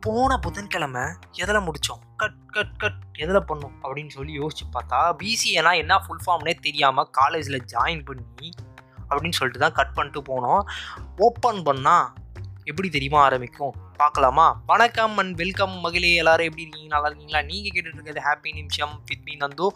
போன புதன்கிழமை எதில் முடித்தோம் கட் கட் கட் எதில் பண்ணோம்? அப்படின்னு சொல்லி யோசிச்சு பார்த்தா பிசிஏனா என்ன ஃபுல் ஃபார்ம்னே தெரியாமல் காலேஜில் ஜாயின் பண்ணி அப்படின்னு சொல்லிட்டு தான் கட் பண்ணிட்டு போனோம். ஓப்பன் பண்ணால் எப்படி தெரியுமா ஆரம்பிக்கும்? பார்க்கலாமா? வணக்கம் அண்ட் வெல்கம் மகிழே எல்லாரும் எப்படி இருக்கீங்க? நல்லா இருக்கீங்களா? நீங்கள் கேட்டுட்டு இருக்கிறது ஹாப்பி நிமிஷம் வித் மீ நந்து.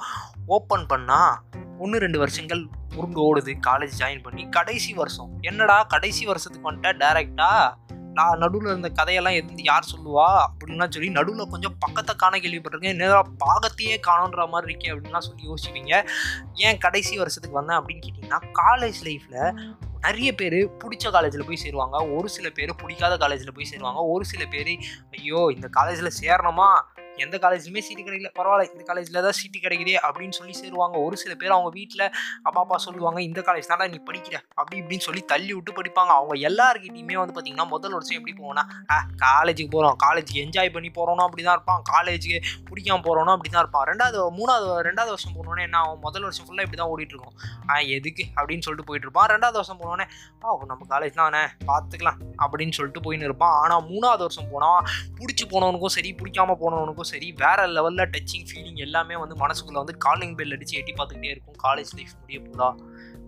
ஓப்பன் பண்ணால் ஒன்று ரெண்டு வருஷங்கள் உருண்டு ஓடுது. காலேஜ் ஜாயின் பண்ணி கடைசி வருஷம். என்னடா கடைசி வருஷத்துக்கு வந்துட்டா? டேரெக்டாக நான் நடுவில் இருந்த கதையெல்லாம் எது யார் சொல்லுவா அப்படின்லாம் சொல்லி நடுவில் கொஞ்சம் பக்கத்தை காண கேள்விப்பட்டிருக்கேன். என்ன பாகத்தையே காணுன்ற மாதிரி இருக்கே அப்படின்லாம் சொல்லி யோசிப்பீங்க. ஏன் கடைசி வருஷத்துக்கு வந்தேன் அப்படின்னு கேட்டிங்கன்னா காலேஜ் லைஃப்பில் நிறைய பேர் பிடிச்ச காலேஜில் போய் சேருவாங்க. ஒரு சில பேர் பிடிக்காத காலேஜில் போய் சேருவாங்க. ஒரு சில பேர் ஐயோ இந்த காலேஜில் சேரணுமா? எந்த காலேஜ்லையுமே சீட்டு கிடைக்கல. பரவாயில்ல இந்த காலேஜில் தான் சீட்டு கிடைக்குதே அப்படின்னு சொல்லி சேருவாங்க. ஒரு சில பேர் அவங்க வீட்டில் அப்பா அப்பா சொல்லுவாங்க இந்த காலேஜ் தானே நீ படிக்கிற. அப்படி இப்படின்னு சொல்லி தள்ளி விட்டு படிப்பாங்க. அவங்க எல்லாருக்கிட்டையுமே வந்து பார்த்தீங்கன்னா முதல் வருஷம் எப்படி போவோம்னா ஆ காலேஜுக்கு போகிறோம் காலேஜுக்கு என்ஜாய் பண்ணி போகிறோன்னா அப்படி தான் இருப்பான். காலேஜுக்கு பிடிக்காம போகிறோன்னா அப்படி தான் இருப்பான். ரெண்டாவது மூணாவது ரெண்டாவது வருஷம் போனோன்னே என்ன ஆகும்? முதல் வருஷம் ஃபுல்லாக இப்படி தான் ஓடிட்டு இருக்கும். ஆ எதுக்கு? அப்படின்னு சொல்லிட்டு போயிட்டு இருப்பான். ரெண்டாவது வருஷம் போனோடனே ஆ நம்ம காலேஜ் தானே பார்த்துக்கலாம் அப்படின்னு சொல்லிட்டு போயின்னு இருப்பான். ஆனால் மூணாவது வருஷம் போனால் பிடிச்சி போனவனுக்கும் சரி பிடிக்காம போனவனுக்கும் சரி வேற லெவலில் டச்சிங் ஃபீலிங் எல்லாமே வந்து மனசுக்குள்ளே வந்து காலிங் பெல் அடித்து எட்டி பார்த்துக்கிட்டே இருக்கும். காலேஜ் லைஃப் முடிய போதா?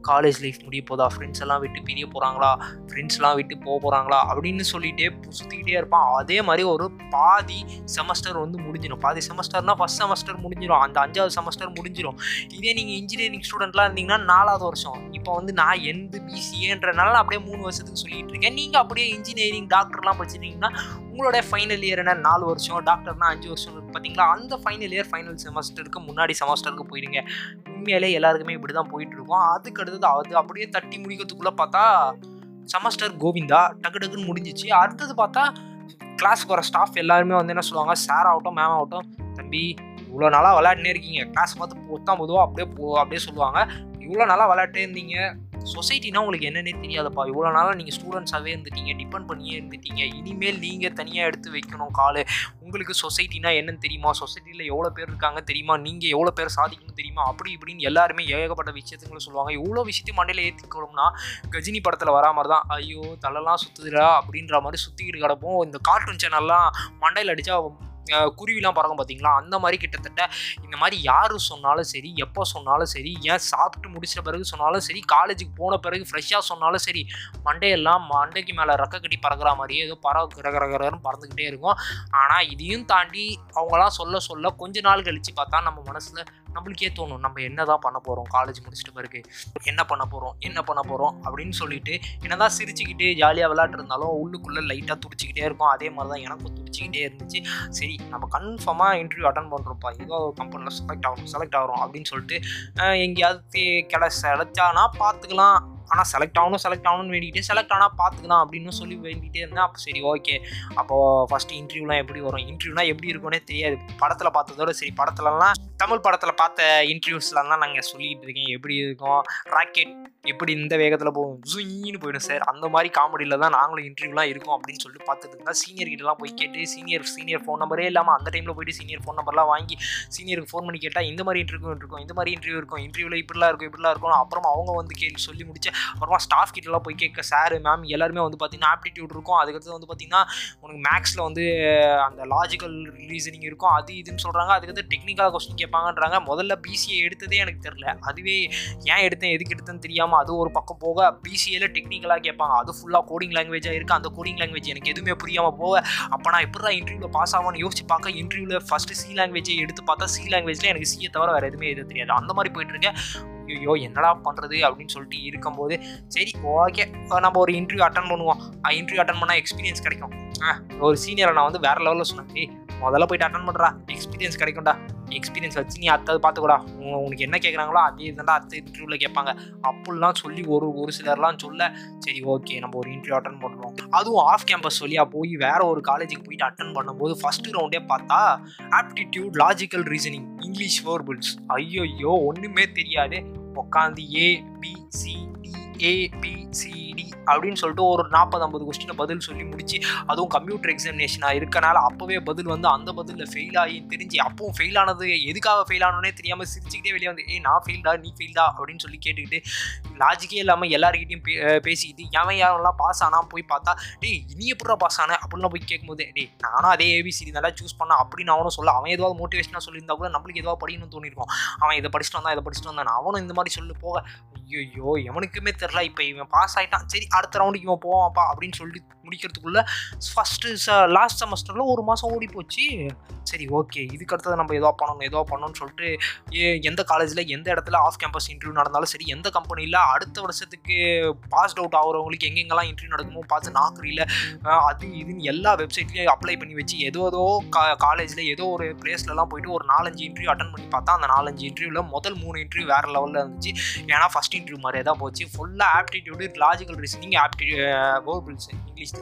காலேஜ் லைஃப் முடிய போதா? ஃப்ரெண்ட்ஸ் எல்லாம் விட்டு பிரிய போகிறாங்களா ஃப்ரெண்ட்ஸ்லாம் விட்டு போக போகிறாங்களா அப்படின்னு சொல்லிட்டே சுற்றிக்கிட்டே இருப்பான். அதே மாதிரி ஒரு பாதி செமஸ்டர் வந்து முடிஞ்சிடும். பாதி செமஸ்டர்னால் ஃபஸ்ட் செமஸ்டர் முடிஞ்சிடும். அந்த அஞ்சாவது செமஸ்டர் முடிஞ்சிடும். இதே நீங்கள் இன்ஜினியரிங் ஸ்டூடெண்ட்லாம் இருந்தீங்கன்னா நாலாவது வருஷம். இப்போ வந்து நான் எந்த பிசிஏன்றனால அப்படியே மூணு வருஷத்துக்கு சொல்லிகிட்டு இருக்கேன். நீங்கள் அப்படியே இன்ஜினியரிங் டாக்டர்லாம் படிச்சிருந்தீங்கன்னா உங்களோட ஃபைனல் இயர் என்ன? நாலு வருஷம் டாக்டர்னா அஞ்சு வருஷம் பார்த்தீங்களா அந்த ஃபைனல் இயர் ஃபைனல் செமஸ்டருக்கு முன்னாடி செமஸ்டருக்கு போயிடுங்க உண்மையிலே எல்லாருக்குமே இப்படி தான் போயிட்டுருக்கோம். அதுக்கு அடுத்தது அது அப்படியே தட்டி முடிக்கிறதுக்குள்ளே பார்த்தா செமஸ்டர் கோவிந்தா டக்கு டக்குன்னு முடிஞ்சிச்சு. அடுத்தது பார்த்தா கிளாஸுக்கு வர ஸ்டாஃப் எல்லாருமே வந்து என்ன சொல்லுவாங்க? சார் ஆகட்டும் மேம் ஆகட்டும் தம்பி இவ்வளோ நாளாக விளையாடினே இருக்கீங்க. கிளாஸ் பார்த்து பொத்தான் பொதுவாக அப்படியே போ அப்படியே சொல்லுவாங்க. இவ்வளோ நாளாக விளையாட்டே இருந்தீங்க. சொசைட்டினா உங்களுக்கு என்னன்னே தெரியாதப்பா. இவ்வளோ நாளாக நீங்கள் ஸ்டூடெண்ட்ஸாகவே இருந்துட்டீங்க டிபெண்ட் பண்ணியே இருந்துட்டீங்க. இனிமேல் நீங்கள் தனியாக எடுத்து வைக்கணும் காலு. உங்களுக்கு சொசைட்டினா என்னன்னு தெரியுமா? சொசைட்டியில் எவ்வளோ பேர் இருக்காங்க தெரியுமா? நீங்கள் எவ்வளோ பேர் சாதிக்கணும் தெரியுமா? அப்படி இப்படின்னு எல்லாருமே ஏகப்பட்ட விஷயத்துங்களை சொல்லுவாங்க. இவ்வளோ விஷயத்தையும் மண்டையில் ஏற்றிக்கணும்னா கஜினி படத்தில் வரா மாதிரி தான் ஐயோ தலைலாம் சுற்றுதுடா அப்படின்ற மாதிரி சுற்றிக்கிட்டு கிடப்போம். இந்த கார்ட்டூன் சேனல்லாம் மண்டையில் அடித்தா குருவிலாம் பறக்கும் பார்த்தீங்களா அந்த மாதிரி கிட்டத்தட்ட இந்த மாதிரி யார் சொன்னாலும் சரி எப்போ சொன்னாலும் சரி ஏன் சாப்பிட்டு முடிச்ச பிறகு சொன்னாலும் சரி காலேஜுக்கு போன பிறகு ஃப்ரெஷ்ஷாக சொன்னாலும் சரி மண்டையெல்லாம் மண்டைக்கு மேலே ரெக்க கட்டி பறக்கிற மாதிரியே ஏதோ பறவை கிரகரகரன்னு பறந்துக்கிட்டே இருக்கும். ஆனால் இதையும் தாண்டி அவங்களாம் சொல்ல சொல்ல கொஞ்ச நாள் கழித்து பார்த்தா நம்ம மனசில் நம்மளுக்கே தோணும் நம்ம என்ன தான் பண்ண போகிறோம் காலேஜ் முடிச்சிட்ட பிறகு என்ன பண்ண போகிறோம் என்ன பண்ண போகிறோம் அப்படின்னு சொல்லிட்டு என்ன தான் சிரிச்சுக்கிட்டு ஜாலியாக விளையாட்டு இருந்தாலும் உள்ளுக்குள்ளே லைட்டாக துடிச்சிக்கிட்டே இருக்கும் அதே மாதிரி தான் எனக்கும் துடிச்சிக்கிட்டே இருந்துச்சு. சரி நம்ம கன்ஃபார்மாக இன்டர்வியூ அட்டன் பண்ணுறோம்ப்பா ஏதோ கம்பெனியில் செலக்ட் ஆகணும் செலக்ட் ஆகிறோம் அப்படின்னு சொல்லிட்டு எங்கேயாவது கிட பார்த்துக்கலாம். ஆனால் செலக்ட் ஆகணும் செலக்ட் ஆகணும்னு வேண்டிக்கிட்டே செலக்ட் ஆனால் பார்த்துக்கலாம் அப்படின்னு சொல்லி வேண்டிகிட்டே இருந்தேன். அப்போ சரி ஓகே அப்போது ஃபஸ்ட்டு இன்டர்வியூலாம் எப்படி வரும்? இன்டர்வியூலாம் எப்படி இருக்கும்னே தெரியாது. படத்தில் பார்த்ததோட சரி படத்துலலாம் தமிழ் படத்தில் பார்த்த இன்டர்வியூஸ்லாம் நாங்கள் சொல்லிகிட்டு இருக்கேன். எப்படி இருக்கும்? ராக்கெட் எப்படி இந்த வேகத்தில் போகும்? ஜுயின்னு போயிடும் சார். அந்த மாதிரி காமெடியில் தான் நாங்களும் இன்டர்வியூலாம் இருக்கும் அப்படின்னு சொல்லிட்டு பார்த்துட்டு இருந்தால் சீனியர் கிட்டலாம் போய் கேட்டு சீனியர் சீனியர் ஃபோன் நம்பரே இல்லாமல் அந்த டைமில் போயிட்டு சீனியர் ஃபோன் நம்பர்லாம் வாங்கி சீனியருக்கு ஃபோன் பண்ணி கேட்டால் இந்த மாதிரி இன்டர்வியூ இருக்கும் இந்த மாதிரி இன்டர்வியூ இருக்கும் இன்டர்வியூவில் இப்படிலாம் இருக்கும் இப்படிலாம் இருக்கும் அப்புறமா அவங்க வந்து கேள்வி சொல்லி முடிச்சு அப்புறமா ஸ்டாஃப் கிட்டலாம் போய் கேட்க சார் மேம் எல்லாருமே வந்து பார்த்தீங்கன்னா ஆப்டிடியூட் இருக்கும். அதுக்கடுத்து வந்து பார்த்தீங்கன்னா உனக்கு மேக்ஸில் வந்து அந்த லாஜிக்கல் ரீசனிங் இருக்கும் அது இதுன்னு சொல்கிறாங்க அதுக்கடுத்து டெக்னிக்கலாக கொஸ்டின் கேட்பாங்கன்றாங்க. முதல்ல பிசிஏ எடுத்ததே எனக்கு தெரில அதுவே ஏன் எடுத்தேன் எதுக்கு எடுத்தேன்னு தெரியாமல் அது ஒரு பக்கம் போக பிசிஏல டெக்னிக்கலாக கேட்பாங்க. அது ஃபுல்லாக கோடிங் லாங்குவேஜாக இருக்குது அந்த கோடிங் லாங்குவேஜ் எனக்கு எதுவுமே புரியாமல் போக அப்போ நான் எப்படா இன்டர்வியூவில் பாஸ் ஆகான்னு யோசிச்சு பார்க்க இன்டர்வியூவில் ஃபஸ்ட்டு சி லாங்குவேஜை எடுத்து பார்த்தா சி லாங்குவேஜில் எனக்கு சிஏ தவிர வேறு எதுவுமே எதுவும் தெரியாது. அந்த மாதிரி போயிட்டுருக்கேன் ஐயோ என்னடா பண்ணுறது அப்படின்னு சொல்லிட்டு இருக்கும்போது சரி ஓகே நம்ம ஒரு இன்டர்வியூ அட்டன் பண்ணுவோம். இன்டர்வியூ அட்டன் பண்ணால் எக்ஸ்பீரியன்ஸ் கிடைக்கும். ஒரு சீனியரை நான் வந்து வேறு லெவலில் சொன்னேன். ஏய் முதல்ல போயிட்டு அட்டன் பண்ணுறா எக்ஸ்பீரியன்ஸ் கிடைக்கும்டா. எக்ஸ்பீரியன்ஸ் வச்சு நீ அடுத்தது பார்த்துக்கூடா. உனக்கு என்ன கேட்குறாங்களோ அதே இதுதான் அடுத்த இன்டர்வியூவில் கேட்பாங்க. அப்படிலாம் சொல்லி ஒரு ஒரு சிலர்லாம் சொல்ல சரி ஓகே நம்ம ஒரு இன்டர்வியூ அட்டன் பண்ணுறோம் அதுவும் ஆஃப் கேம்பஸ் சொல்லியா போய் வேற ஒரு காலேஜுக்கு போயிட்டு அட்டன் பண்ணும்போது ஃபஸ்ட்டு ரவுண்டே பார்த்தா aptitude logical reasoning English verbals ஐயோ ஒன்றுமே தெரியாது. உட்காந்து A B C D C அப்படின்னு சொல்லிட்டு ஒரு நாற்பது ஐம்பது கொஸ்டினை பதில் சொல்லி முடிச்சு அதுவும் கம்ப்யூட்டர் எக்ஸாமினேஷனாக இருக்கனால அப்போவே பதில் வந்து அந்த பதிலில் ஃபெயில் ஆகி தெரிஞ்சு அப்பவும் ஃபெயில் ஆனது எதுக்காக ஃபெயில் ஆனோனே தெரியாமல் சிரிச்சுக்கிட்டே வெளியே வந்து ஏ நான் ஃபெயில்டா நீ ஃபெயில்டா அப்படின்னு சொல்லி கேட்டுக்கிட்டு லாஜிக்கே இல்லாமல் எல்லாருக்கிட்டையும் பே பேசிக்கிட்டு எவன் யாரெல்லாம் பாஸ் ஆனால் போய் பார்த்தா டேய் நீ எப்படா பாஸ் ஆன அப்படிலாம் போய் கேட்கும்போது டேய் நானும் அதே ஏபிசிடி நல்லா சூஸ் பண்ண அப்படின்னு அவனும் சொல்ல அவன் ஏதாவது மோட்டிவேஷனாக சொல்லியிருந்தா கூட நம்மளுக்கு ஏதாவது படிக்கணும்னு தோணிருக்கும். அவன் இதை படிச்சுட்டு வந்தான் இதை படிச்சுட்டு வந்தான். அவனும் இந்த மாதிரி சொல்லி போக ஐயோ எவனுக்குமே தெரில இப்போ இவன் பாஸ் ஆகிட்டான் சரி அடுத்த ரவுண்டுக்கு இவன் போவான்ப்பா அப்படின்னு சொல்லி முடிக்கிறதுக்குள்ளே ஃபஸ்ட்டு ச லாஸ்ட் செமஸ்டரில் ஒரு மாதம் ஓடி போச்சு. சரி ஓகே இதுக்கு அடுத்தது நம்ம ஏதோ பண்ணணும் ஏதோ பண்ணணும்னு சொல்லிட்டு ஏ எந்த காலேஜில் எந்த இடத்துல ஆஃப் கேம்பஸ் இன்டர்வியூ நடந்தாலும் சரி எந்த கம்பெனியில் அடுத்த வருஷத்துக்கு பாஸ்ட் அவுட் ஆகிறவங்களுக்கு எங்கெங்கெல்லாம் இன்டர்வியூ நடக்குமோ பார்த்து நாக்ரியில் அது இதுன்னு எல்லா வெப்சைட்லேயும் அப்ளை பண்ணி வச்சு ஏதோ ஏதோ கா காலேஜில் ஏதோ ஒரு பிளேஸ்லலாம் போயிட்டு ஒரு நாலஞ்சு இன்டர்வியூ அட்டன் பண்ணி பார்த்தா அந்த நாலஞ்சு இன்டர்வியூவில் முதல் மூணு இன்டர்வியூ வேறு லெவலில் இருந்துச்சு. ஏன்னா ஃபஸ்ட் இன்டர்வியூ மாதிரியே தான் போச்சு. ஃபுல்லாக ஆப்டிடியூடு லாஜிக்கல் ரீசனிங் ஆப்டி கோபிள்ஸ் இங்கிலீஷ்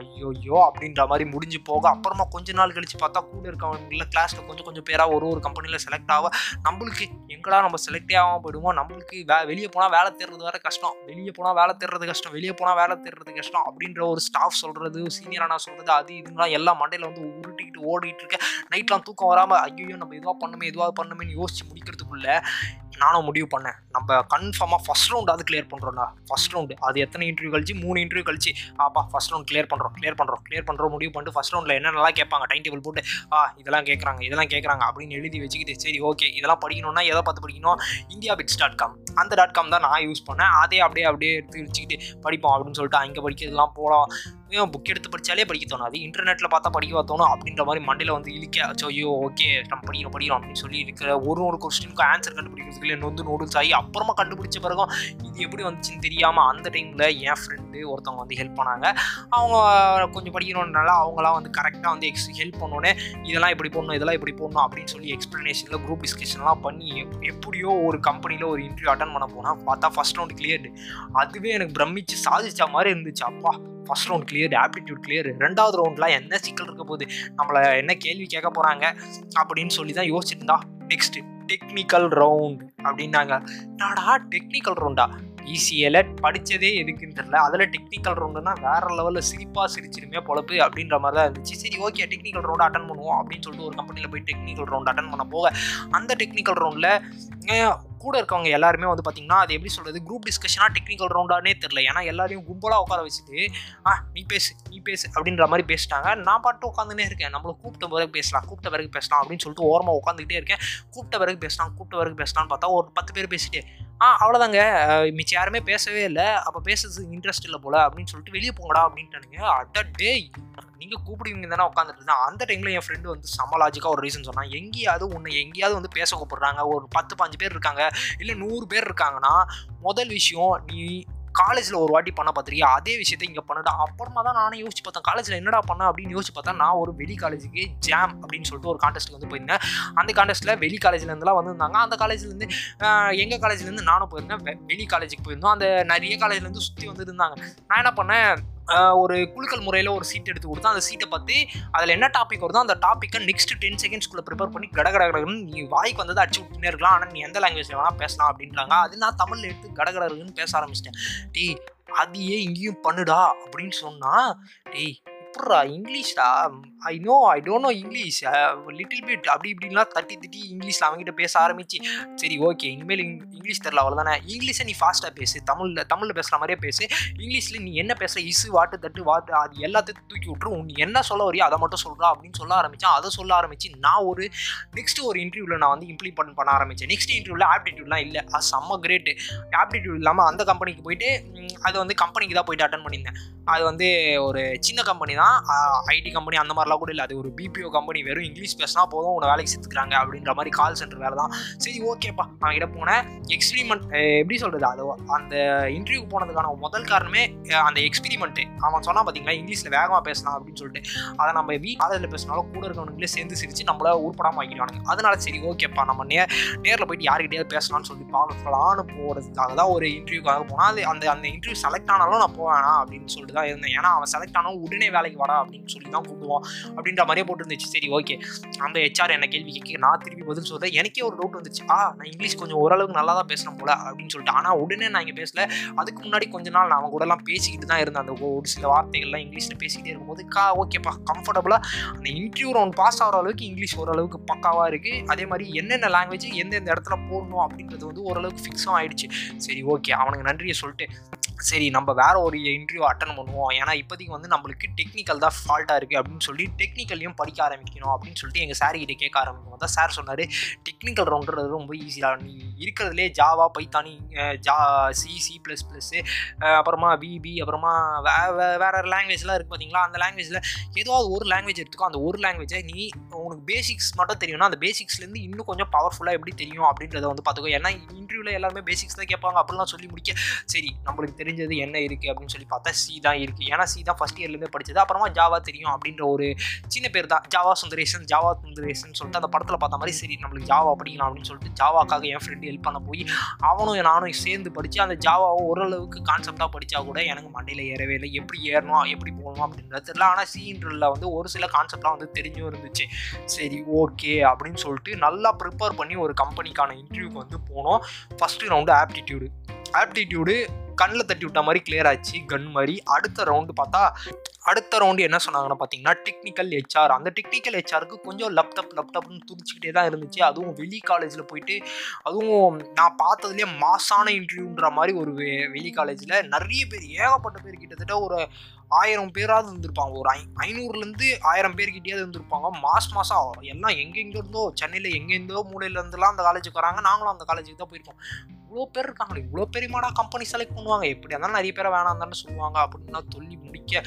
ஐயோயோ அப்படின்ற மாதிரி முடிஞ்சு போக அப்புறமா கொஞ்ச நாள் கழிச்சு பார்த்தா கூட இருக்கவங்கள கிளாஸில் கொஞ்சம் கொஞ்சம் பேராக ஒரு ஒரு கம்பெனியில் செலக்ட் ஆக நம்மளுக்கு எங்கடா நம்ம செலக்டே ஆகாமல் போயிடுவோம் நம்மளுக்கு வே வெளியே போனால் வேலை தேடுறது வேறு கஷ்டம். வெளியே போனால் வேலை தேடுறது கஷ்டம் வெளியே போனால் வேலை தேடுறது கஷ்டம் அப்படின்ற ஒரு ஸ்டாஃப் சொல்கிறது சீனியரானா சொல்கிறது அது இதுலாம் எல்லாம் மண்டையில் வந்து உருட்டிக்கிட்டு ஓடிக்கிட்டு இருக்க நைட்லாம் தூக்கம் வராமல் ஐயோ நம்ம இதுவாக பண்ணுமே இதுவாக பண்ணுமேன்னு யோசிச்சு முடிக்கிறதுக்குள்ளே நானும் முடிவு பண்ணேன். நம்ம கன்ஃபார்மாக ஃபஸ்ட் ரவுண்ட் அது கிளியர் பண்ணுறோம்டா ஃபஸ்ட் ரவுண்டு அது எத்தனை இன்டர்வியூ கழிச்சு? மூணு இன்டர்வியூ கழிச்சு. ஆப்பா ஃபஸ்ட் ரவுண்ட் கிளியர் பண்ணுறோம் கிளியர் பண்ணுறோம் கிளியர் பண்ணுறோம் முடிவு பண்ணிட்டு ஃபஸ்ட் ரவுண்டில் என்னென்னலாம் கேட்பாங்க? டைம் டேபிள் போட்டு ஆ இதெல்லாம் கேட்குறாங்க இதெல்லாம் கேட்குறாங்க அப்படின்னு எழுதி வச்சுக்கிட்டு சரி ஓகே இதெல்லாம் படிக்கணும்னா எதை பார்த்து படிக்கணும்? இந்தியா பிட்ஸ் டாட் காம் அந்த டாட் காம் தான் நான் யூஸ் பண்ணேன். அதே அப்படியே அப்படியே எடுத்து வச்சுக்கிட்டு படிப்போம் அப்படின்னு சொல்லிட்டு அங்கே படிக்கிறதுலாம் போகலாம் புக் எடுத்து படித்தாலே படிக்க தோணும் அது இன்டர்நெட்டில் பார்த்தா படிக்க தோணும்? அப்படின்ற மாதிரி மண்டையில் வந்து இழிக்க அச்சோ ஐயோ ஓகே நம்ம படிக்கிறோம் படிக்கிறோம் அப்படின்னு சொல்லி இருக்கிற ஒரு ஒரு கொஸ்டினுக்கும் ஆன்சர் கண்டுபிடிக்கிறதுக்குள்ளே நொந்து நூடுல்ஸ் ஆகி அப்புறமா கண்டுபிடிச்ச பிறகும் இது எப்படி வந்துச்சுன்னு தெரியாமல் அந்த டைமில் என் ஃப்ரெண்டு ஒருத்தவங்க வந்து ஹெல்ப் பண்ணாங்க. அவங்க கொஞ்சம் படிக்கணும்னால அவங்களாம் வந்து கரெக்டாக வந்து எக்ஸ் ஹெல்ப் பண்ணோன்னே இதெல்லாம் இப்படி போடணும் இதெல்லாம் இப்படி போடணும் அப்படின்னு சொல்லி எக்ஸ்ப்ளனேஷனில் குரூப் டிஸ்கஷன்லாம் பண்ணி எப்படியோ ஒரு கம்பெனியில் ஒரு இன்டர்வியூ அட்டன் பண்ண போனால் பார்த்தா ஃபஸ்ட் ரவுண்ட் கிளியர்டு அதுவே எனக்கு பிரமிச்சு சாதிச்ச மாதிரி இருந்துச்சு. அப்பா first round clear aptitude clear ரெண்டாவது ரவுண்ட்லாம் என்ன சிக்கல் இருக்க போகுது? நம்மளை என்ன கேள்வி கேட்க போகிறாங்க அப்படின்னு சொல்லி தான் யோசிச்சுட்டு இருந்தா. நெக்ஸ்ட் டெக்னிக்கல் ரவுண்ட் அப்படின்னாங்க. நாடா டெக்னிக்கல் ரவுண்டா ஈஸியில் படித்ததே எதுக்குன்னு தெரில அதில் டெக்னிக்கல் ரவுண்டுனா வேறு லெவலில் சிரிப்பாக சிரிச்சிருமே பொழப்பு அப்படின்ற மாதிரி தான் இருந்துச்சு. சரி ஓகே டெக்னிக்கல் ரவுண்டு அட்டன் பண்ணுவோம் அப்படின்னு சொல்லிட்டு ஒரு கம்பெனியில் போய் டெக்னிக்கல் ரவுண்ட் அட்டன் பண்ண போக அந்த டெக்னிக்கல் ரவுண்டில் கூட இருக்கவங்க எல்லாருமே வந்து பார்த்தீங்கன்னா அது எப்படி சொல்கிறது குரூப் டிஸ்கஷனாக டெக்னிக்கல் ரவுண்டானே தெரில ஏன்னா எல்லாரையும் கும்பலாக உட்கார வச்சுட்டு ஆ நீ பேசு நீ பேசு அப்படின்ற மாதிரி பேசிட்டாங்க. நான் பாட்டு உட்காந்துனே இருக்கேன். நம்மளை கூப்பிட்ட பிறகு பேசலாம் கூப்பிட்ட பிறகு பேசலாம் அப்படின்னு சொல்லிட்டு ஓரமாக உட்காந்துக்கிட்டே இருக்கேன். கூப்பிட்ட பிறகு பேசலாம் கூப்பிட்ட பிறகு பேசலாம்னு பார்த்தா ஒரு பத்து பேர் பேசிட்டு ஆ அவ்வளோதாங்க மிச்சம் யாருமே பேசவே இல்லை. அப்போ பேசுறதுக்கு இன்ட்ரெஸ்ட் இல்லை போல அப்படின்னு சொல்லிட்டு வெளியே போங்கடா அப்படின்ட்டானுங்க அட்ட டே நீங்கள் கூப்பிடுவீங்க தானே உட்காந்துட்டு இருந்தேன். அந்த டைமில் என் ஃப்ரெண்டு வந்து சமலாஜிக்காக ஒரு ரீசன் சொன்னான் எங்கேயாவது ஒன்று எங்கேயாவது வந்து பேச கூப்பிடுறாங்க. ஒரு பத்து பாஞ்சு பேர் இருக்காங்க. இல்லை நூறு பேர் இருக்காங்கன்னா முதல் விஷயம் நீ காலேஜில் ஒரு வாட்டி பண்ண பார்த்துருக்கியா? அதே விஷயத்த இங்கே பண்ணடா அப்புறமா தான் நானே யோசிச்சு பார்த்தேன் காலேஜில் என்னடா பண்ண அப்படின்னு யோசிச்சு பார்த்தா நான் ஒரு வெளி காலேஜுக்கு ஜாம் அப்படின்னு சொல்லிட்டு ஒரு கான்டெஸ்ட்டுக்கு வந்து போயிருந்தேன். அந்த கான்டெஸ்ட்டில் வெளி காலேஜ்லேருந்துலாம் வந்திருந்தாங்க. அந்த காலேஜ்லேருந்து எங்கள் காலேஜ்லேருந்து நானும் போயிருந்தேன். வெளி காலேஜுக்கு போயிருந்தோம். அந்த நிறைய காலேஜ்லேருந்து சுற்றி வந்துருந்தாங்க நான் என்ன பண்ணேன் ஒரு குலுக்கல் முறையில் ஒரு சீட் எடுத்து கொடுத்தா அந்த சீட்டை பார்த்து அதில் என்ன டாபிக் வருதோ அந்த டாப்பிக்கை நெக்ஸ்ட் டென் செகண்ட்ஸ்குள்ளே ப்ரிப்பேர் பண்ணி கட கடகடன்னு நீ வாய்க்கு வந்ததை அடிச்சு விட்டுனே இருக்கலாம். ஆனால் நீ எந்த லாங்குவேஜ் வேணால் பேசலாம் அப்படின்றாங்க. அது நான் தமிழில் எடுத்து கட கடகடன்னு பேச ஆரம்பிச்சிட்டேன். டேய் அது ஏன் இங்கேயும் பண்ணுடா அப்படின்னு சொன்னால் டேய் எப்பட்றா இங்கிலீஷ்டா? I know I don't know English. Little bit அப்படி இப்படின்லாம் தட்டி திட்டி இங்கிலீஷில் அவங்ககிட்ட பேச ஆரம்பிச்சு. சரி ஓகே இனிமேல் இங் இங்கிலீஷ் தெரில அவ்வளோதானே இங்கிலீஷை நீ ஃபாஸ்ட்டாக பேசு. தமிழில் தமிழில் பேசுகிற மாதிரியே பேசு. இங்கிலீஷில் நீ என்ன பேசுகிற இசு வாட்டு தட்டு வாட்டு அது எல்லாத்தையும் தூக்கி விட்டுரு. நீ என்ன சொல்ல வரையோ அதை மட்டும் சொல்கிறா அப்படின்னு சொல்ல ஆரம்பித்தேன் அதை சொல்ல ஆரம்பிச்சு நான் ஒரு நெக்ஸ்ட் ஒரு இன்டர்வியூவில் நான் வந்து இம்ப்ளிமெண்ட் பண்ண ஆரம்பித்தேன் நெக்ஸ்ட் இன்டர்வியூவில் ஆப்டிடியூட்லாம் இல்லை. அது செம்ம கிரேட்டு ஆப்டிடியூட் இல்லாமல் அந்த கம்பெனிக்கு போயிட்டு அதை அது வந்து கம்பெனிக்கு தான் போயிட்டு அட்டன் பண்ணியிருந்தேன். அது வந்து ஒரு சின்ன கம்பெனி தான் ஐடி கம்பெனி அந்த மாதிரிலாம் கூட இல்லை. அது ஒரு பிபிஓ கம்பெனி வெறும் இங்கிலீஷ் பேசினா போதும் உன்னை வேலைக்கு சேர்த்துக்கிறாங்க அப்படின்ற மாதிரி கால் சென்டர் வேலை தான். சரி ஓகேப்பா அவன்கிட்ட போனேன். எக்ஸ்பிரிமெண்ட் எப்படி சொல்கிறது அது அந்த இன்டர்வியூ போனதுக்கான முதல் காரணமே அந்த எக்ஸ்பிரிமெண்ட்டு அவன் சொன்னால் பார்த்தீங்களா இங்கிலீஷில் வேகமாக பேசலாம் அப்படின்னு சொல்லிட்டு. அதை நம்ம வீ காலேஜில் பேசினாலும் கூட இருக்கவனுங்களே சேர்ந்து சிரிச்சு நம்மள உருப்படாமல் ஆக்கிடுவானுங்க. அதனால சரி ஓகேப்பா நம்ம நே நேரில் போயிட்டு யாருக்கிட்டயாவது பேசலாம்னு சொல்லி பார்க்கலான்னு போகிறதுக்காக தான் ஒரு இன்டர்வியூக்காக போனால் அது அந்த அந்த இன்டர்வியூ செலக்ட் ஆனாலும் நான் போவேனா அப்படின்னு சொல்லிட்டு தான் இருந்தேன். ஏன்னா அவன் செலக்ட் ஆனாலும் உடனே வேலைக்கு வாடா அப்படின்னு சொல்லி தான் கூப்பிடுவோம் அப்படின்ற மாதிரியே போட்டுருந்துச்சு. சரி ஓகே அந்த ஹெச்ஆர் என்ன கேள்வி கேட்க நான் திருப்பி பதில் சொல்கிறேன் எனக்கே ஒரு டவுட் வந்துச்சு. ஆ நான் இங்கிலீஷ் கொஞ்சம் ஓரளவுக்கு நல்லா தான் பேசுகிறேன் போல அப்படின்னு சொல்லிட்டு. ஆனால் உடனே நான் இங்கே பேசல. அதுக்கு முன்னாடி கொஞ்ச நாள் நான் கூட கூடலாம் பேசிக்கிட்டு தான் இருந்தேன். அந்த ஒரு சில வார்த்தைகள்லாம் இங்கிலீஷில் பேசிக்கிட்டே இருக்கும்போது கா ஓகேப்பா கம்ஃபர்டபுளாக அந்த இன்டர்வியூ ரவுண்ட் பாஸ் ஆகிற அளவுக்கு இங்கிலீஷ் ஓரளவுக்கு பக்காவாக இருக்குது அதே மாதிரி என்னென்ன லாங்குவேஜ் எந்தெந்த இடத்துல போடணும் அப்படின்றது வந்து ஓரளவுக்கு ஃபிக்ஸும் ஆயிடுச்சு. சரி ஓகே அவனுக்கு நன்றியை சொல்லிட்டு சரி நம்ம வேற ஒரு இன்டர்வியூ அட்டன் பண்ணுவோம். ஏன்னா இப்போதைக்கு வந்து நம்மளுக்கு டெக்னிக்கல் தான் ஃபால்ட்டாக இருக்குது அப்படின்னு சொல்லி டெக்னிக்கல்லையும் படிக்க ஆரம்பிக்கணும் அப்படின்னு சொல்லிட்டு எங்கள் சார் கிட்டே கேட்க ஆரம்பிக்கும். தான் சார் சொன்னார் டெக்னிக்கல் ரவுண்டுறது ரொம்ப ஈஸியாக நீ இருக்கிறதுலே ஜாவா பைத்தானி ஜா சி சி ப்ளஸ் ப்ளஸ்ஸு அப்புறமா விபி அப்புறமா வே வே- வேற லாங்குவேஜ்லாம் இருக்குது பார்த்தீங்களா அந்த லாங்குவேஜில் ஏதாவது ஒரு லாங்குவேஜ் எடுத்துக்கோ. அந்த ஒரு லாங்குவேஜை நீ உனக்கு பேசிக்ஸ் மட்டும் தெரியும்னா அந்த பேசிக்ஸ்லேருந்து இன்னும் கொஞ்சம் பவர்ஃபுல்லாக எப்படி தெரியும் அப்படின்றத வந்து பார்த்துக்கோ ஏன்னா இன்டர்வியூவில் எல்லாருமே பேசிக்ஸ் தான் கேட்பாங்க. அப்படிலாம் சொல்லி முடிக்க சரி நம்மளுக்கு தெரியும் தெரிஞ்சது என்ன இருக்குது அப்படின்னு சொல்லி பார்த்தா சி தான் இருக்குது ஏன்னா சி தான் ஃபஸ்ட் இயர்லேருந்தே படித்தது அப்புறமா ஜாவா தெரியும் அப்படின்ற ஒரு சின்ன பேர் தான். ஜாவா சுந்தரேசன் ஜாவா சுந்தரேசன் சொல்லிட்டு அந்த படத்தில் பார்த்த மாதிரி சரி நம்மளுக்கு ஜாவா படிக்கலாம் அப்படின்னு சொல்லிட்டு ஜாவாக்காக என் ஃப்ரெண்டு ஹெல்ப் பண்ண போய் அவனும் நானும் சேர்ந்து படித்து அந்த ஜாவாவை ஓரளவுக்கு கான்செப்டாக படித்தா கூட எனக்கு மண்டையில் ஏறவே இல்லை. எப்படி ஏறணும் எப்படி போகணும் அப்படின்றது தெரியல. ஆனால் சீன்றில் வந்து ஒரு சில கான்செப்ட்லாம் வந்து தெரிஞ்சும் இருந்துச்சு. சரி ஓகே அப்படின்னு சொல்லிட்டு நல்லா ப்ரிப்பேர் பண்ணி ஒரு கம்பெனிக்கான இன்டர்வியூக்கு வந்து போனோம். First round aptitude. ஆப்டிடியூடு கண்ணில் தட்டி விட்ட மாதிரி கிளியர் ஆச்சு கன் மாதிரி. அடுத்த ரவுண்டு பார்த்தா அடுத்த ரவுண்டு என்ன சொன்னாங்கன்னா பார்த்தீங்கன்னா டெக்னிக்கல் ஹெச்ஆர் அந்த டெக்னிக்கல் ஹெச்ஆருக்கு கொஞ்சம் லேப்டாப் லேப்டாப்னு துடிச்சிக்கிட்டே தான் இருந்துச்சு. அதுவும் வெளி காலேஜில் போயிட்டு அதுவும் நான் பார்த்ததுலேயே மாசான இன்டர்வியூன்ற மாதிரி ஒரு வெ- வெளி காலேஜில் நிறைய பேர் ஏகப்பட்ட பேர் கிட்டத்தட்ட ஒரு ஆயிரம் பேராவது இருந்திருப்பாங்க. ஒரு ஐ ஐநூறுலேருந்து ஆயிரம் பேர்கிட்டயாவது இருந்திருப்பாங்க. மாஸ் மாதம் எல்லாம் எங்கெங்க இருந்தோ சென்னையில் எங்கேருந்தோ மூலையிலேருந்துலாம் அந்த காலேஜுக்கு வராங்க. நாங்களும் அந்த காலேஜுக்கு தான் போயிருக்கோம் இவ்வளோ பேர் இருக்காங்களே இவ்வளோ பெரியமாடா கம்பெனி செலக்ட் பண்ணுவாங்க. எப்படி இருந்தாலும் நிறைய பேரை வேணாம் தானே சொல்லுவாங்க. அப்படின்னா சொல்லி முடிக்க.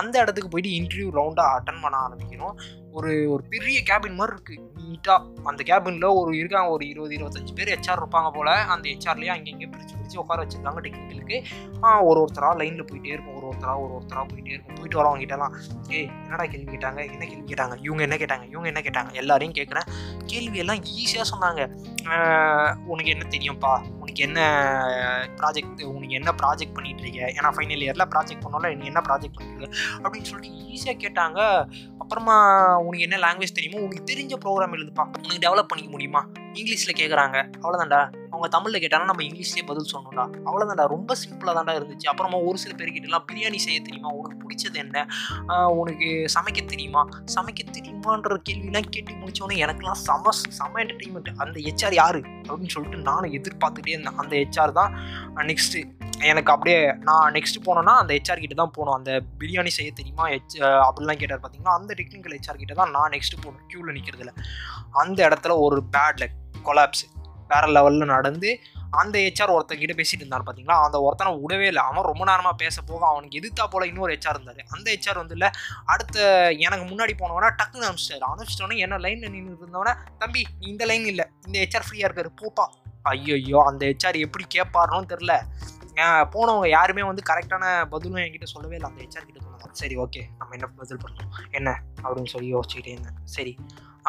அந்த இடத்துக்கு போயிட்டு இன்டர்வியூ ரவுண்டாக அட்டன் பண்ண ஆரம்பிக்கணும். ஒரு ஒரு பெரிய கேபின் மாதிரி இருக்குது நீட்டாக அந்த கேபினில் ஒரு இருக்காங்க ஒரு இருபது இருபத்தஞ்சு பேர் ஹெச்ஆர் இருப்பாங்க போல் அந்த ஹெச்ஆர்லேயே அங்கங்கே பிரித்து பிரித்து உட்கார வச்சிருக்காங்க டெக்னிக்கலுக்கு ஒரு ஒருத்தராக லைனில் போயிட்டே இருக்கும் ஒரு ஒருத்தராக ஒரு ஒருத்தராக போயிட்டே இருக்கும். போயிட்டு வரவங்க கிட்டலாம் ஏய் என்னடா கேள்வி கேட்டாங்க? என்ன கேள்வி கேட்டாங்க? இவங்க என்ன கேட்டாங்க? இவங்க என்ன கேட்டாங்க? எல்லாரையும் கேட்குறேன் கேள்வியெல்லாம் ஈஸியாக சொன்னாங்க. உனக்கு என்ன தெரியும்ப்பா உனக்கு என்ன ப்ராஜெக்ட் உனக்கு என்ன ப்ராஜெக்ட் பண்ணிட்டு இருக்க ஏன்னா ஃபைனல் இயரில் ப்ராஜெக்ட் பண்ணோம்ல நீ என்ன ப்ராஜெக்ட் பண்ணிட்டு அப்படின்னு சொல்லிட்டு ஈஸியாக கேட்டாங்க. அப்புறமா உனக்கு என்ன லாங்குவேஜ் தெரியுமோ உனக்கு தெரிஞ்ச ப்ரோக்ராம் எழுதுப்பா. உனக்கு டெவலப் பண்ணிக்க முடியுமா? இங்கிலீஷில் கேட்குறாங்க அவ்வளோதான்டா அவங்க தமிழில் கேட்டாலும் நம்ம இங்கிலீஷ்லேயே பதில் சொல்லணும்டா. அவ்வளோதான்டா ரொம்ப சிம்பிளாக தான்டா இருந்துச்சு. அப்புறமா ஒரு சில பேர்கிட்டலாம் பிரியாணி செய்ய தெரியுமா? உனக்கு பிடிச்சது என்ன? உனக்கு சமைக்க தெரியுமா? சமைக்க தெரியுமான்ற கேள்விலாம் கேட்டு முடிச்சோன்னே எனக்குலாம் செம செம என்டர்டெயின்மெண்ட் அந்த ஹெச்ஆர் யாரு? அப்படின்னு சொல்லிட்டு நானும் எதிர்பார்த்துட்டே இருந்தேன். அந்த ஹெச்ஆர் தான் நெக்ஸ்ட்டு எனக்கு அப்படியே நான் நெக்ஸ்ட் போனேன்னா அந்த ஹெச்ஆர் கிட்ட தான் போகணும் அந்த பிரியாணி செய்ய தெரியுமா? ஹெச் அப்படிலாம் கேட்டார் பார்த்தீங்கன்னா அந்த டெக்னிக்கல் ஹெச்ஆர் கிட்ட தான் நான் நெக்ஸ்ட் போகணும் க்யூவில் நிற்கிறதுல அந்த இடத்துல ஒரு பேட் லக் கொலாப்ஸ் வேற லெவலில் நடந்து அந்த ஹெச்ஆர் ஒருத்தங்கிட்ட பேசிட்டு இருந்தான் பார்த்தீங்களா அந்த ஒருத்தனை விடவே இல்லை. அவன் ரொம்ப நேரமாக பேச போக அவனுக்கு எதிர்த்தா போல இன்னொரு ஹெச்ஆர் இருந்தார். அந்த ஹெச்ஆர் வந்து இல்லை அடுத்த எனக்கு முன்னாடி போனவனா டக்குன்னு அனுப்பிச்சிட்டாரு. அனுப்பிச்சிட்டோன்னே என்ன லைனில் நின்று இருந்தவன தம்பி இந்த லைன் இல்லை. இந்த ஹெச்ஆர் ஃப்ரீயாக இருக்காரு. போப்பா. ஐயோ அந்த ஹெச்ஆர் எப்படி கேட்பாருன்னு தெரில போனவங்க யாருமே வந்து கரெக்டான பதிலும் என்கிட்ட சொல்லவே இல்லை. அந்த ஹெச்ஆர் கிட்ட சொன்னாங்க சரி ஓகே நம்ம என்ன பதில் பண்ணணும்? என்ன? அப்படின்னு சொல்லி யோசிச்சுக்கிட்டே இருந்தேன் சரி.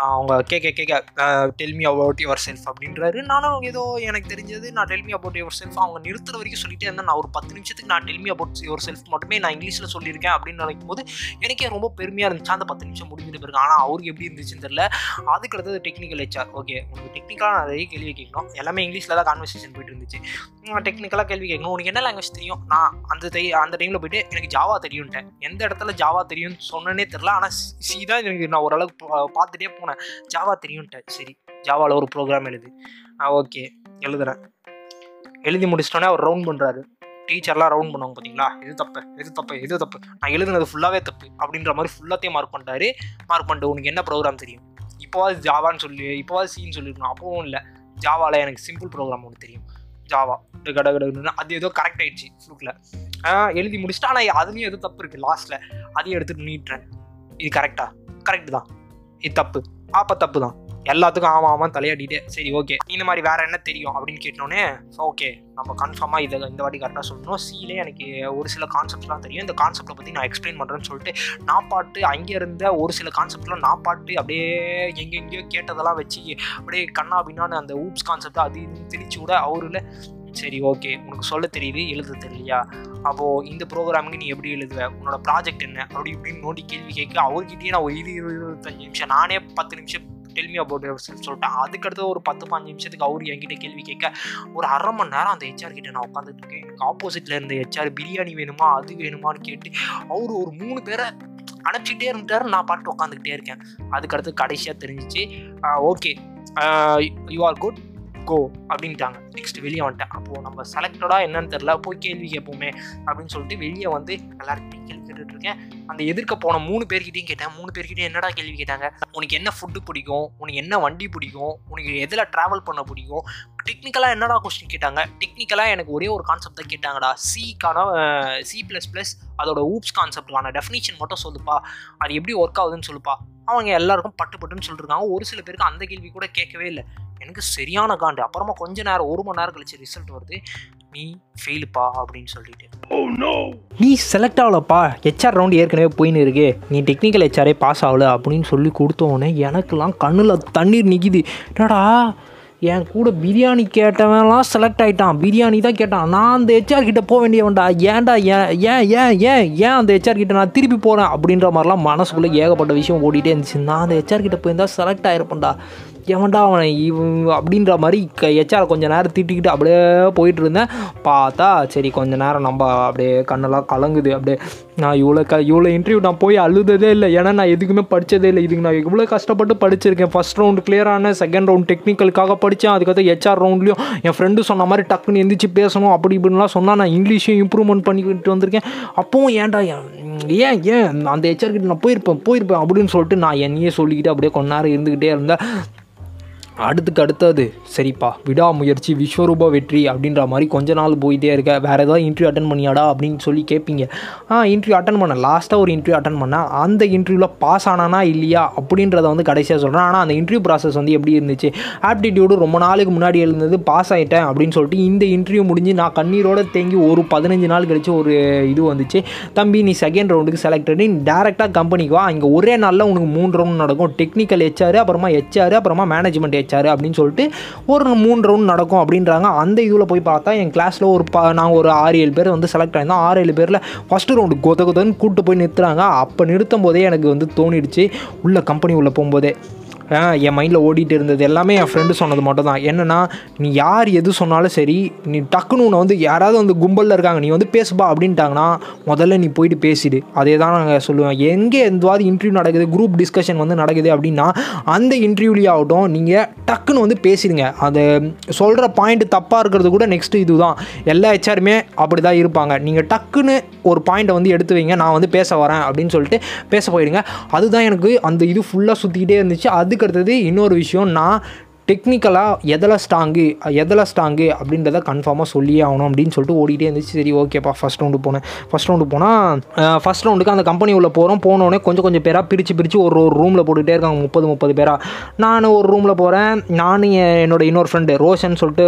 அவங்க கேட்க கேட்க டெல்மி அபவுட் யுவர் செல்ஃப் அப்படின்றாரு. நானும் ஏதோ எனக்கு தெரிஞ்சது நான் டெல்மி அபவுட் யுவர் செல்ஃப் அவங்க நிறுத்துற வரைக்கும் சொல்லிட்டே இருந்தேன். நான் ஒரு பத்து நிமிஷத்துக்கு நான் டெல்மி அபவுட் யுவர் செல்ஃப் மட்டுமே நான் இங்கிலீஷில் சொல்லியிருக்கேன் அப்படின்னு நினைக்கும் போது எனக்கே ரொம்ப பெருமையாக இருந்துச்சு. அந்த பத்து நிமிஷம் முடிஞ்சிட்டு பிறகு. ஆனால் அவருக்கு எப்படி இருந்துச்சுன்னு தெரியல. அதுக்கு அடுத்தது டெக்னிக்கல் ஹெச்ஆர் ஓகே உங்களுக்கு டெக்னிக்கலாக நிறைய கேள்வி கேட்கணும். எல்லாமே இங்கிலீஷில் தான் கான்வர்சேஷன் போயிட்டு இருந்துச்சு. டெக்னிக்கலாக கேள்வி கேட்கணும். உனக்கு என்ன லாங்குவேஜ் தெரியும்? நான் அந்த டை அந்த டைமில் போயிட்டு எனக்கு ஜாவா தெரியும்ட்டேன். எந்த இடத்துல ஜாவா தெரியும்னு சொன்னனே தெரில ஆனால் சி தான் எனக்கு நான் ஓரளவுக்கு பார்த்துட்டே போனேன் ஜாவா தெரியும்ட்டேன் சரி ஜாவாவில் ஒரு ப்ரோக்ராம் எழுது. ஆ ஓகே எழுதுறேன். எழுதி முடிச்சிட்டோன்னே அவர் ரவுண்ட் பண்ணுறாரு டீச்சர்லாம் ரவுண்ட் பண்ணுவாங்க பார்த்தீங்களா இது தப்பு இது தப்பு இது தப்பு. நான் எழுதுனது ஃபுல்லாகவே தப்பு அப்படின்ற மாதிரி ஃபுல்லாத்தையும் மார்க் பண்ணிட்டாரு. மார்க் பண்ணிட்டு உனக்கு என்ன ப்ரோக்ராம் தெரியும்? இப்போவாது ஜாவான்னு சொல்லி இப்போவாது சீன்னு சொல்லியிருக்கணும் அப்பவும் இல்லை. ஜாவாவில் எனக்கு சிம்பிள் ப்ரோக்ராம் ஒன்று தெரியும். ஜாவா கட கடன்னு அது ஏதோ கரெக்ட் ஆயிடுச்சு ஃப்ளூக்கில் எழுதி முடிச்சுட்டு ஆனால் அதுலேயும் எதுவும் தப்பு இருக்குது லாஸ்ட்டில் அதையும் எடுத்துட்டு நீட்டுறேன். இது கரெக்டா கரெக்ட் தான். இது தப்பு. அப்போ தப்பு தான் எல்லாத்துக்கும் ஆமாம் ஆமாம் தலையாடிட்டே சரி ஓகே இந்த மாதிரி வேறு என்ன தெரியும் அப்படின்னு கேட்டோன்னே ஓகே நம்ம கன்ஃபார்மாக இதை இந்த வாட்டி கரெக்டாக சொல்லணும். சீலே எனக்கு ஒரு சில கான்செப்ட்லாம் தெரியும். இந்த கான்செப்டை பற்றி நான் எக்ஸ்பிளைன் பண்ணுறேன்னு சொல்லிட்டு நான் பாட்டு அங்கே இருந்த ஒரு சில கான்செப்ட்லாம் நான் பாட்டு அப்படியே எங்கெங்கேயோ கேட்டதெல்லாம் வச்சு அப்படியே கண்ணா பின்னான்னு அந்த ஊப்ஸ் கான்செப்ட் அது இதுன்னு திணிச்சு விட அவரில் சரி ஓகே உனக்கு சொல்ல தெரியுது எழுத தெரியலையா? அப்போது இந்த ப்ரோக்ராமுக்கு நீ எப்படி எழுதுவ? உன்னோட ப்ராஜெக்ட் என்ன? அப்படி இப்படின்னு நோண்டி கேள்வி கேட்க அவர்கிட்டயே நான் இது இருபத்தஞ்சு நிமிஷம் நானே பத்து நிமிஷம் டெல்மி அபவுட் சொல்லிட்டேன். அதுக்கடுத்து ஒரு பத்து பாஞ்சு நிமிஷத்துக்கு அவர் என்கிட்ட கேள்வி கேட்க ஒரு அரை மணி நேரம் அந்த ஹெச்ஆர் கிட்ட நான் உட்காந்துட்டு இருக்கேன். எனக்கு ஆப்போசிட்டில் இருந்த ஹெச்ஆர் பிரியாணி வேணுமா அது வேணுமான்னு கேட்டு அவர் ஒரு மூணு பேரை அனுப்பிச்சிட்டே இருந்துட்டாரு. நான் பாட்டு உட்காந்துக்கிட்டே இருக்கேன். அதுக்கடுத்து கடைசியாக தெரிஞ்சிச்சு. Okay you are good go அப்படின்ட்டாங்க. நெக்ஸ்ட் வெளியே வந்துட்டேன். அப்போது நம்ம செலக்டடாக என்னன்னு தெரில போய் கேள்வி கேட்போமே அப்படின்னு சொல்லிட்டு வெளியே வந்து எல்லாருக்கிட்டையும் கேள்வி கேட்டுட்டு இருக்கேன் அந்த எதிர்க்க போன மூணு பேர்கிட்டையும் கேட்டேன். மூணு பேர்கிட்டையும் என்னடா கேள்வி கேட்டாங்க? உனக்கு என்ன ஃபுட்டு பிடிக்கும்? உனக்கு என்ன வண்டி பிடிக்கும்? உனக்கு எதில் ட்ராவல் பண்ண பிடிக்கும்? டெக்னிக்கலாக என்னடா கொஸ்டின் கேட்டாங்க? டெக்னிக்கலாக எனக்கு ஒரே ஒரு கான்செப்ட் தான் கேட்டாங்கடா. சிக்கான சி ப்ளஸ் ப்ளஸ் அதோட ஊப்ஸ் கான்செப்டுக்கான டெஃபினிஷன் மட்டும் சொல்லுப்பா. அது எப்படி ஒர்க் ஆகுதுன்னு சொல்லுப்பா. அவங்க எல்லாருக்கும் பட்டு பட்டுன்னு சொல்லிருக்காங்க. ஒரு சில பேருக்கு அந்த கேள்வி கூட கேட்கவே இல்லை. எனக்கு சரியான காண்டு. அப்புறமா கொஞ்ச நேரம் ஒரு மணி நேரம் கழிச்சு ரிசல்ட் வருது. நீ ஃபெயிலுப்பா அப்படின்னு சொல்லிட்டு. நீ செலக்ட் ஆகலப்பா. ஹெச்ஆர் ரவுண்ட் ஏற்கனவே போயின்னு இருக்கு. நீ டெக்னிக்கல் ஹெச்ஆரே பாஸ் ஆகல அப்படின்னு சொல்லி கொடுத்தோடனே எனக்கெல்லாம் கண்ணில் தண்ணீர் நிற்கிது என்னடா? என் கூட பிரியாணி கேட்டவன்லாம் செலக்ட் ஆகிட்டான் பிரியாணி தான் கேட்டான். நான் அந்த ஹெச்ஆர் கிட்ட போக வேண்டியவன்டா. ஏன்டா ஏன் ஏன் ஏன் ஏன் ஏன் அந்த ஹெச்ஆர் கிட்ட நான் திருப்பி போகிறேன் அப்படின்ற மாதிரிலாம் மனசுக்குள்ளே ஏகப்பட்ட விஷயம் ஓடிட்டே இருந்துச்சு. நான் அந்த ஹெச்ஆர் கிட்ட போயிருந்தா செலக்ட் ஆகிருப்பேன்டா எவன்டா அவனை இவன் அப்படின்ற மாதிரி க ஹெச்ஆரை கொஞ்சம் நேரம் திட்டிக்கிட்டு அப்படியே போயிட்டு இருந்தேன் பார்த்தா சரி கொஞ்ச நேரம் நம்ம அப்படியே கண்ணெல்லாம் கலங்குது. அப்படியே நான் இவ்வளோ க இவ்வளோ இன்டர்வியூ நான் போய் அழுததே இல்லை. ஏன்னா நான் எதுக்குமே படித்ததே இல்லை. இதுக்கு நான் இவ்வளோ கஷ்டப்பட்டு படிச்சிருக்கேன். ஃபஸ்ட் ரவுண்டு கிளியர் ஆனேன் செகண்ட் ரவுண்ட் டெக்னிக்கலுக்காக படித்தேன் அதுக்கப்புறம் ஹெச்ஆர் ரவுண்ட்லேயும் என் ஃப்ரெண்டு சொன்ன மாதிரி டக்குன்னு எந்திரிச்சு பேசணும் அப்படி இப்படின்லாம் சொன்னால் நான் இங்கிலீஷையும் இம்ப்ரூவ்மெண்ட் பண்ணிக்கிட்டு வந்திருக்கேன். அப்பவும் ஏன்டா ஏன் ஏன் ஏன் அந்த ஹெச்ஆர் கிட்ட நான் போயிருப்பேன் போயிருப்பேன் அப்படின்னு சொல்லிட்டு நான் என்னையே சொல்லிக்கிட்டு அப்படியே கொஞ்ச நேரம் இருந்துக்கிட்டே இருந்தேன். அடுத்துக்கு அடுத்தது சரிப்பா விடாமுயற்சி விஸ்வரூப வெற்றி அப்படின்ற மாதிரி கொஞ்ச நாள் போயிட்டே இருக்க. வேறு ஏதாவது இன்டர்வியூ அட்டன் பண்ணியாடா அப்படின்னு சொல்லி கேட்பீங்க ஆ இன்டர்வியூ அட்டன் பண்ணேன் லாஸ்ட்டாக ஒரு இன்டர்வியூ அட்டன் பண்ணேன் அந்த இன்டர்வியூவில் பாஸ் ஆனானா இல்லையா அப்படின்றத வந்து கடைசியாக சொல்கிறேன் ஆனால் அந்த இன்டர்வியூ ப்ராசஸ் வந்து எப்படி இருந்துச்சு? ஆப்டிடியூடு ரொம்ப நாளுக்கு முன்னாடி எழுந்தது பாஸ் ஆகிட்டேன் அப்படின்னு சொல்லிட்டு இந்த இன்டர்வியூ முடிஞ்சு நான் கண்ணீரோடு தேங்கி ஒரு பதினஞ்சு நாள் கழிச்சு ஒரு இது வந்துச்சு. தம்பி நீ செகண்ட் ரவுண்டுக்கு செலக்டட் நீ டேரெக்டாக கம்பெனிக்கு வா. இங்கே ஒரே நாளில் உனக்கு மூணு ரவுண்ட் நடக்கும். டெக்னிக்கல் ஹெச்ஆர் அப்புறமா ஹெச்ஆர் அப்புறமா மேனேஜ்மெண்ட் ஹெச்ஆர் அப்படின்னு சொல்லிட்டு ஒரு மூணு ரவுண்ட் நடக்கும் அப்படின்றாங்க. அந்த இதில் போய் பார்த்தா என் கிளாஸில் ஒரு ப நாங்கள் ஒரு ஆறு ஏழு பேர் வந்து செலக்ட் ஆயிருந்தோம். ஆறு ஏழு பேரில் ஃபஸ்ட்டு ரவுண்டு கொத கொதன்னு கூப்பிட்டு போய் நிறுத்துறாங்க அப்போ நிறுத்தும் போதே எனக்கு வந்து தோணிடுச்சு. உள்ள கம்பெனி உள்ளே போகும்போதே. என் மைண்டில் ஓடிட்டு இருந்தது எல்லாமே என் ஃப்ரெண்டு சொன்னது மட்டும் தான். என்னென்னா நீ யார் எது சொன்னாலும் சரி நீ டக்குன்னு உன்னை வந்து யாராவது வந்து கும்பலில் இருக்காங்க நீ வந்து பேசுப்பா அப்படின்ட்டாங்கன்னா முதல்ல நீ போயிட்டு பேசிடு. அதே தான் நாங்கள் சொல்லுவேன். எங்கே எந்தவாது இன்டர்வியூ நடக்குது குரூப் டிஸ்கஷன் வந்து நடக்குது அப்படின்னா அந்த இன்டர்வியூலேயே ஆகட்டும் நீங்கள் டக்குன்னு வந்து பேசிடுங்க. அது சொல்கிற பாயிண்ட் தப்பாக இருக்கிறது கூட நெக்ஸ்ட் இதுதான். எல்லா ஹெச்ஆருமே அப்படி தான் இருப்பாங்க. நீங்கள் டக்குன்னு ஒரு பாயிண்ட்டை வந்து எடுத்து வைங்க. நான் வந்து பேச வரேன் அப்படின்னு சொல்லிட்டு பேச போயிடுங்க. அதுதான் எனக்கு அந்த இது ஃபுல்லாக சுற்றிக்கிட்டே இருந்துச்சு. அது அதுக்கடுத்தது இன்னொரு விஷயம் நான் டெக்னிக்கலாக எதில் ஸ்ட்ராங்கு எதில் ஸ்ட்ராங்கு அப்படின்றத கன்ஃபார்மாக சொல்லியே ஆகணும் அப்படின்னு சொல்லிட்டு ஓடிட்டே இருந்துச்சு. சரி ஓகேப்பா ஃபஸ்ட் ரவுண்டு போனேன். ஃபஸ்ட் ரவுண்டு போனால் ஃபஸ்ட் ரவுண்டுக்கு அந்த கம்பெனி உள்ள போகிறோம் போனோடனே கொஞ்சம் கொஞ்சம் பேராக பிரித்து பிரித்து ஒரு ஒரு ரூமில் போட்டுகிட்டே இருக்காங்க. முப்பது முப்பது பேராக நான் ஒரு ரூமில் போகிறேன் நானும் என் என்னோட இன்னொரு ஃப்ரெண்டு ரோஷன் சொல்லிட்டு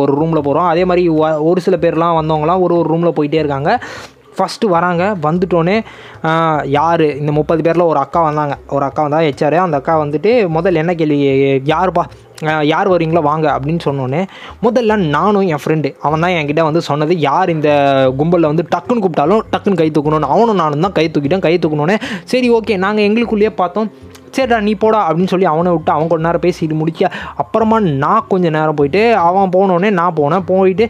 ஒரு ரூமில் போகிறோம் அதே மாதிரி ஒரு சில பேர்லாம் வந்தவங்களாம் ஒரு ஒரு ரூமில் போயிட்டே இருக்காங்க. ஃபஸ்ட்டு வராங்க. வந்துட்டோன்னே யார்? இந்த முப்பது பேரில் ஒரு அக்கா வந்தாங்க. ஒரு அக்கா வந்தால் ஹெச்ஆர் அந்த அக்கா வந்துட்டு முதல்ல என்ன கேள்வி யாருப்பா? யார் வரீங்களோ வாங்க. அப்படின்னு சொன்னோன்னே முதல்ல நானும் என் ஃப்ரெண்டு அவன் தான் என்கிட்ட வந்து சொன்னது யார் இந்த கும்பலில் வந்து டக்குன்னு கூப்பிட்டாலும் டக்குன்னு கை தூக்கணும்னு. அவனும் நானும் தான் கை தூக்கிட்டேன் கை தூக்கணுன்னே சரி ஓகே. நாங்கள் எங்களுக்குள்ளேயே பார்த்தோம். சரிடா நீ போடா அப்படின்னு சொல்லி அவனை விட்டு அவன் கொஞ்ச நேரம் பேசிட்டு முடிக்க அப்புறமா நான் கொஞ்சம் நேரம் போயிட்டு அவன் போனோடனே நான் போனேன். போயிட்டு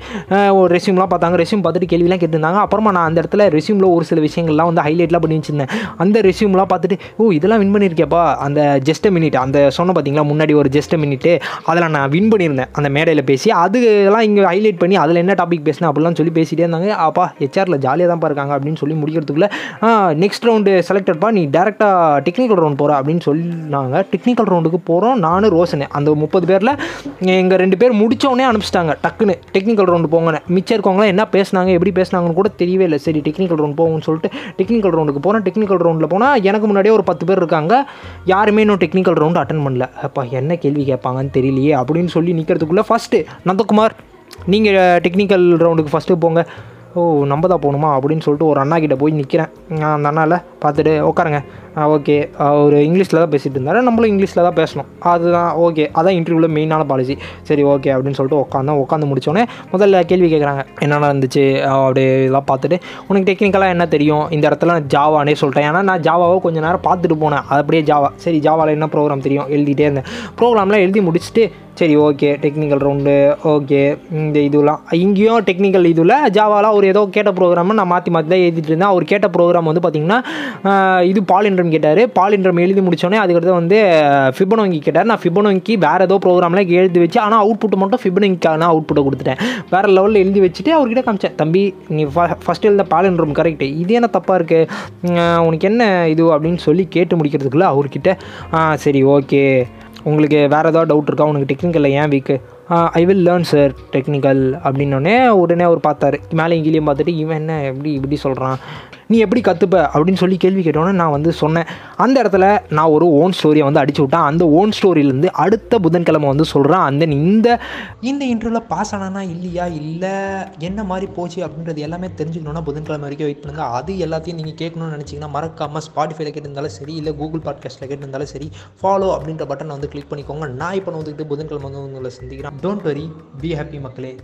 ஒரு ரெசியூம்லாம் பார்த்தாங்க. ரெஸ்யூம் பார்த்துட்டு கேள்விலாம் கேட்டிருந்தாங்க. அப்புறமா நான் அந்த இடத்துல ரெஸ்யூமில் ஒரு சில விஷயங்கள்லாம் வந்து ஹைலைட்லாம் பண்ணி வச்சிருந்தேன். அந்த ரெசியூம்லாம் பார்த்துட்டு ஓ இதெல்லாம் வின் பண்ணியிருக்கேப்பா அந்த ஜஸ்ட் மினிட் அந்த சொன்ன பார்த்தீங்களா முன்னாடி ஒரு ஜஸ்ட் மினிட்டு அதில் நான் வின் பண்ணியிருந்தேன். அந்த மேடையில் பேசி அதுலாம் இங்கே ஹைலைட் பண்ணி அதில் என்ன டாபிக் பேசினேன் அப்படிலாம் சொல்லி பேசிகிட்டே இருந்தாங்க. அப்பா ஹெச்ஆரில் ஜாலியாக தான் இருக்காங்க அப்படின்னு சொல்லி முடிக்கிறதுக்குள்ள நெக்ஸ்ட் ரவுண்டு செலக்டட்பா நீ டேரெக்டாக டெக்னிக்கல் ரவுண்ட் போகிற அப்படின்னு சொன்னாங்க. டெக்னிக்கல் ரவுண்டுக்கு போகிறோம் நானும் ரோஷனு. அந்த முப்பது பேரில் எங்கள் ரெண்டு பேர் முடித்தோடனே அனுப்பிச்சிட்டாங்க. டக்குன்னு டெக்னிக்கல் ரவுண்டு போங்கன்னு. மிச்சம் இருக்கவங்களாம் என்ன பேசுனாங்க எப்படி பேசுனாங்கன்னு கூட தெரியவே இல்லை. சரி டெக்னிக்கல் ரவுண்ட் போகும்னு சொல்லிட்டு டெக்னிக்கல் ரவுண்டுக்கு போகிறேன் டெக்னிக்கல் ரவுண்டில் போனால் எனக்கு முன்னாடியே ஒரு பத்து பேர் இருக்காங்க. யாருமே இன்னும் டெக்னிக்கல் ரவுண்டு அட்டன் பண்ணல. அப்பா என்ன கேள்வி கேட்பாங்கன்னு தெரியலையே அப்படின்னு சொல்லி நிற்கிறதுக்குள்ளே ஃபஸ்ட்டு நந்தகுமார் நீங்கள் டெக்னிக்கல் ரவுண்டுக்கு ஃபஸ்ட்டு போங்க. ஓ நம்ம தான் போகணுமா அப்படின்னு சொல்லிட்டு ஒரு அண்ணா கிட்ட போய் நிற்கிறேன் அந்த அண்ணாவில் பார்த்துட்டு உட்காருங்க. ஓகே. அவர் இங்கிலீஷில் தான் பேசிகிட்டு இருந்தாரு. நம்மளும் இங்கிலீஷில் தான் பேசணும். அதுதான் ஓகே. அதான் இன்டர்வியூவில் மெயினான பாலிசி சரி ஓகே அப்படின்னு சொல்லிட்டு உட்காந்தோம் உட்காந்து முடிச்சோடனே முதல்ல கேள்வி கேட்குறாங்க என்னென்ன இருந்துச்சு அப்படியே இதெல்லாம் பார்த்துட்டு உனக்கு டெக்னிக்கலாக என்ன தெரியும்? இந்த இடத்துல நான் ஜாவானே சொல்லிட்டேன். ஏன்னா நான் ஜாவாவை கொஞ்சம் நேரம் பார்த்துட்டு போனேன். அது அப்படியே ஜாவா சரி ஜாவாவில் என்ன ப்ரோக்ராம் தெரியும்? எழுதிட்டே இருந்தேன். ப்ரோக்ராம்லாம் எழுதி முடிச்சுட்டு சரி ஓகே. Technical round okay. இந்த இதுலாம். இங்கேயும் டெக்னிக்கல் இதில் ஜாவாலாம் ஒரு ஏதோ கேட்ட ப்ரோக்ராம் நான் மாற்றி மாற்றி தான் எழுதிட்டு இருந்தேன். அவர் கேட்ட ப்ரோக்ராம் வந்து பார்த்திங்கன்னா இது இது பாலின்ட்ரம் கேட்டார். பாலின்றம் எழுதி முடிச்சோடனே அதுக்கடுத்து வந்து ஃபிபனோங்கி கேட்டார். நான் ஃபிபனோங்கி வேறு ஏதோ ப்ரோக்ராம்லாம் எழுதி வச்சு ஆனால் அவுட்புட் மட்டும் ஃபிபனோங்கிக்கான அவுட்புட்டை கொடுத்துட்டேன். வேறு லெவலில் எழுதி வச்சுட்டு அவர்கிட்ட காமிச்சேன். தம்பி நீ ஃபஸ்ட் எழுத பாலின்றம் கரெக்டு இது என்ன தப்பாக இருக்குது உனக்கு என்ன இது? அப்படின்னு சொல்லி கேட்டு முடிக்கிறதுக்குள்ள அவர்கிட்ட "ஆ, சரி ஓகே உங்களுக்கு வேறு ஏதாவது டவுட் இருக்கா? உனக்கு டெக்னிக்கலில் ஏன் weak I will learn sir technical அப்படின்னோடனே உடனே அவர் பார்த்தாரு. மேலே இங்கேயும் பார்த்துட்டு இவன் என்ன எப்படி இப்படி சொல்கிறான் நீ எப்படி கற்றுப்ப அப்படின்னு சொல்லி கேள்வி கேட்டோன்னே நான் வந்து சொன்னேன். அந்த இடத்துல நான் ஒரு ஓன் ஸ்டோரியை வந்து அடிச்சு விட்டேன். அந்த ஓன் ஸ்டோரியிலேருந்து அடுத்த புதன்கிழமை வந்து சொல்கிறேன் அந்த இந்த இந்த இன்டர்வியூவில் பாஸ் ஆனானா இல்லையா? இல்லை என்ன மாதிரி போச்சு அப்படின்றது எல்லாமே தெரிஞ்சுக்கணுன்னா புதன்கிழமை வரைக்கும் வெயிட் பண்ணுங்கள் அது எல்லாத்தையும் நீங்கள் கேட்கணும்னு நினச்சிங்கன்னா மறக்காமல் ஸ்பாட்டிஃபைல கேட்டிருந்தாலும் சரி இல்லை கூகுள் பாட்காஸ்ட்டில் கேட்டிருந்தாலும் சரி ஃபாலோ அப்படின்ற பட்டனை வந்து கிளிக் பண்ணிக்கோங்க. நான் இப்போ வந்துக்கிட்டு புதன்கிழமை வந்து உங்களை சந்திக்கிறேன். Don't worry be happy मकले